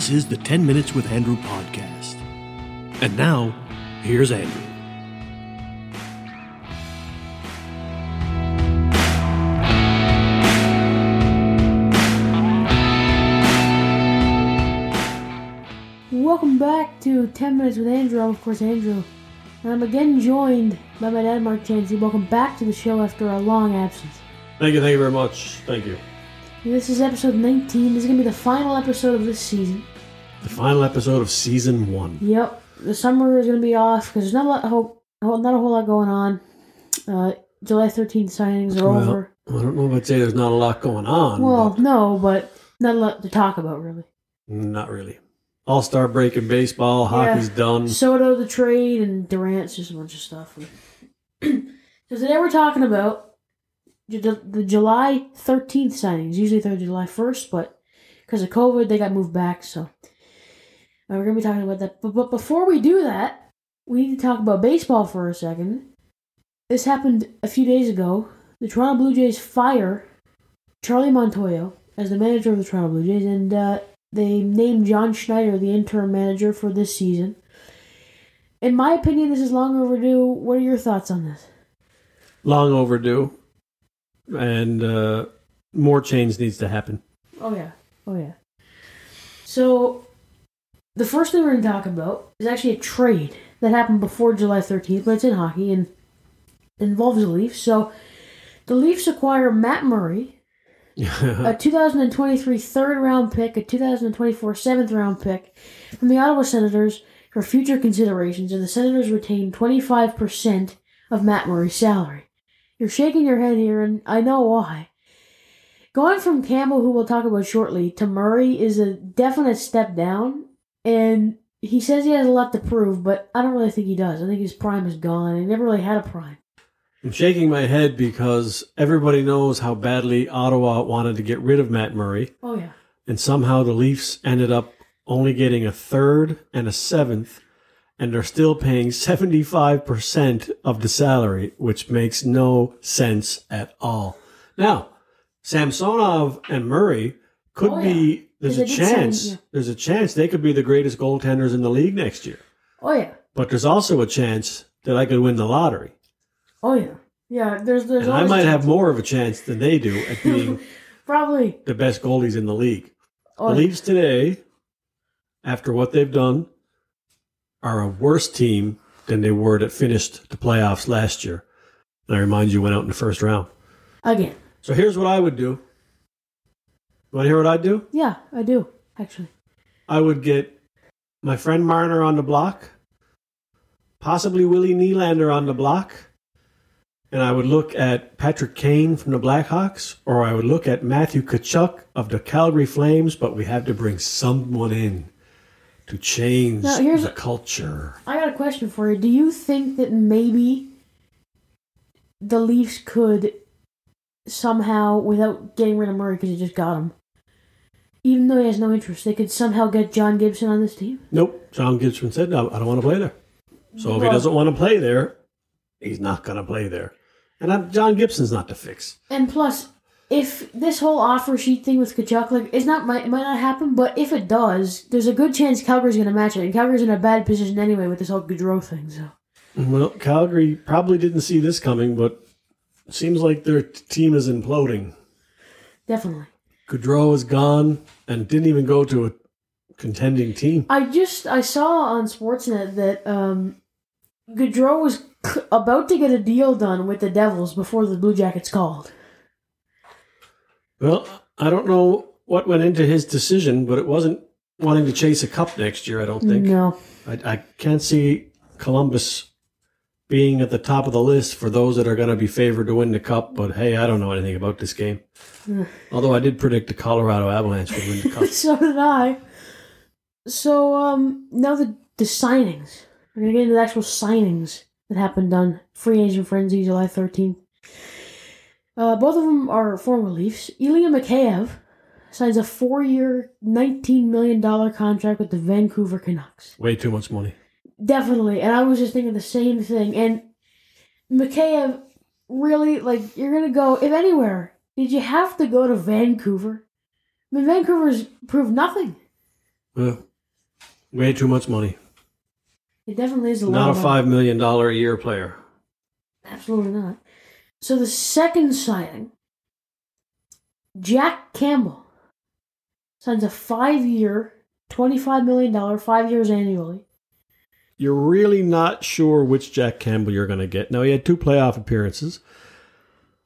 This is the 10 Minutes with Andrew podcast. And now, here's Andrew. Welcome back to 10 Minutes with Andrew. I'm, of course, Andrew. And I'm again joined by my dad, Mark Chansey. Welcome back to the show after a long absence. Thank you, thank you very much. Thank you. This is episode 19. This is going to be the final episode of this season. The final episode of season one. Yep. The summer is going to be off because there's not a ho- not a whole lot going on. Uh, July 13th signings are Well, over. I don't know if I'd say there's not a lot going on. Well, but no, but not a lot to talk about, really. not really. All star break in baseball, hockey's done. Soto, the trade, and Durant's just a bunch of stuff. so today we're talking about the, the July 13th signings. Usually they're July 1st, but because of COVID, they got moved back. So uh, we're going to be talking about that. But, but before we do that, we need to talk about baseball for a second. This happened a few days ago. The Toronto Blue Jays fire Charlie Montoyo as the manager of the Toronto Blue Jays, and uh, they named John Schneider the interim manager for this season. In my opinion, this is long overdue. What are your thoughts on this? Long overdue. And uh, more change needs to happen. Oh yeah, oh yeah. So, the first thing we're going to talk about is actually a trade that happened before July 13th, but it's in hockey and involves the Leafs. So, the Leafs acquire Matt Murray, a 2023 third round pick, a 2024 seventh round pick from the Ottawa Senators for future considerations, and the Senators retain 25% of Matt Murray's salary. You're shaking your head here, and I know why. Going from Campbell, who we'll talk about shortly, to Murray is a definite step down, and he says he has a lot to prove, but I don't really think he does. I think his prime is gone. He never really had a prime. I'm shaking my head because everybody knows how badly Ottawa wanted to get rid of Matt Murray. Oh yeah. and somehow the Leafs ended up only getting a third and a seventh, and they're still paying 75% of the salary, which makes no sense at all. Now, Samsonov and Murray could Oh, be, there's a chance, yeah. there's a chance they could be the greatest goaltenders in the league next year. Oh yeah. But there's also a chance that I could win the lottery. Oh yeah. Yeah. There's there's. And I might have more of a chance than they do at being Probably. the best goalies in the league. Oh, The Leafs today, after what they've done, are a worse team than they were that finished the playoffs last year. And I remind you, went out in the first round. again. So here's what I would do. You want to hear what I'd do? Yeah, I do actually. I would get my friend Marner on the block, possibly Willie Nylander on the block, and I would look at Patrick Kane from the Blackhawks, or I would look at Matthew Tkachuk of the Calgary Flames, but we have to bring someone in to change Now, here's- the culture. I got a question for you. Do you think that maybe the Leafs could somehow, without getting rid of Murray because you just got him, even though he has no interest, they could somehow get John Gibson on this team? Nope, John Gibson said, no, I don't want to play there. So if he doesn't want to play there, he's not going to play there. And I'm, John Gibson's not the fix. And plus, if this whole offer sheet thing with Tkachuk, like, it's not might, might not happen, but if it does, there's a good chance Calgary's going to match it. And Calgary's in a bad position anyway with this whole Gaudreau thing, so. Well, Calgary probably didn't see this coming, but it seems like their t- team is imploding. Definitely. Gaudreau is gone and didn't even go to a contending team. I just I saw on Sportsnet that um, Gaudreau was c- about to get a deal done with the Devils before the Blue Jackets called. Well, I don't know what went into his decision, but it wasn't wanting to chase a cup next year, I don't think. No, I, I can't see Columbus being at the top of the list for those that are going to be favored to win the cup, but hey, I don't know anything about this game. Although I did predict the Colorado Avalanche would win the cup. so did I. So um, now the the signings. We're gonna get into the actual signings that happened on Free Agent Frenzy July thirteenth. Uh, both of them are former Leafs. Ilya Mikheyev signs a four-year, nineteen million dollar contract with the Vancouver Canucks. Way too much money. Definitely, and I was just thinking the same thing. And Mikheyev, really, like, you're gonna go if anywhere. Did you have to go to Vancouver? I mean, Vancouver's proved nothing. Well, way too much money. It definitely is a lot. Not a five million dollar a year player. Absolutely not. So the second signing, Jack Campbell signs a five-year, twenty-five million dollar, five years annually. You're really not sure which Jack Campbell you're going to get. Now he had two playoff appearances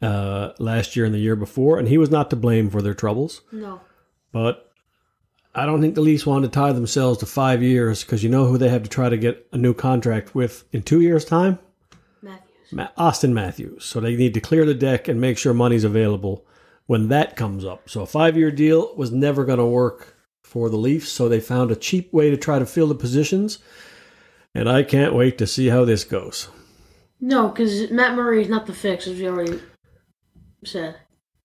uh, last year and the year before, and he was not to blame for their troubles. No. But I don't think the Leafs want to tie themselves to five years because you know who they have to try to get a new contract with in two years' time? Auston Matthews. So they need to clear the deck and make sure money's available when that comes up. So a five year deal was never going to work for the Leafs. So they found a cheap way to try to fill the positions. And I can't wait to see how this goes. No, because Matt Murray is not the fix, as we already said.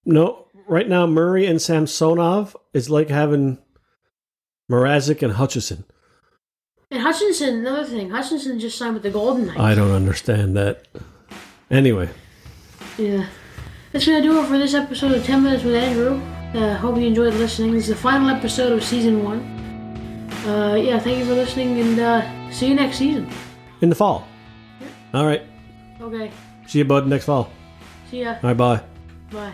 No, right now Murray and Samsonov is like having Mrazek and Hutchinson. And Hutchinson, another thing, Hutchinson just signed with the Golden Knights. I don't understand that. Anyway, Yeah. That's going to do it for this episode of 10 Minutes with Andrew. Uh, hope you enjoyed listening. This is the final episode of season one. Uh, yeah, thank you for listening and uh, see you next season. in the fall. Yeah. All right. Okay. See you, bud, next fall. See ya. All right, bye. Bye.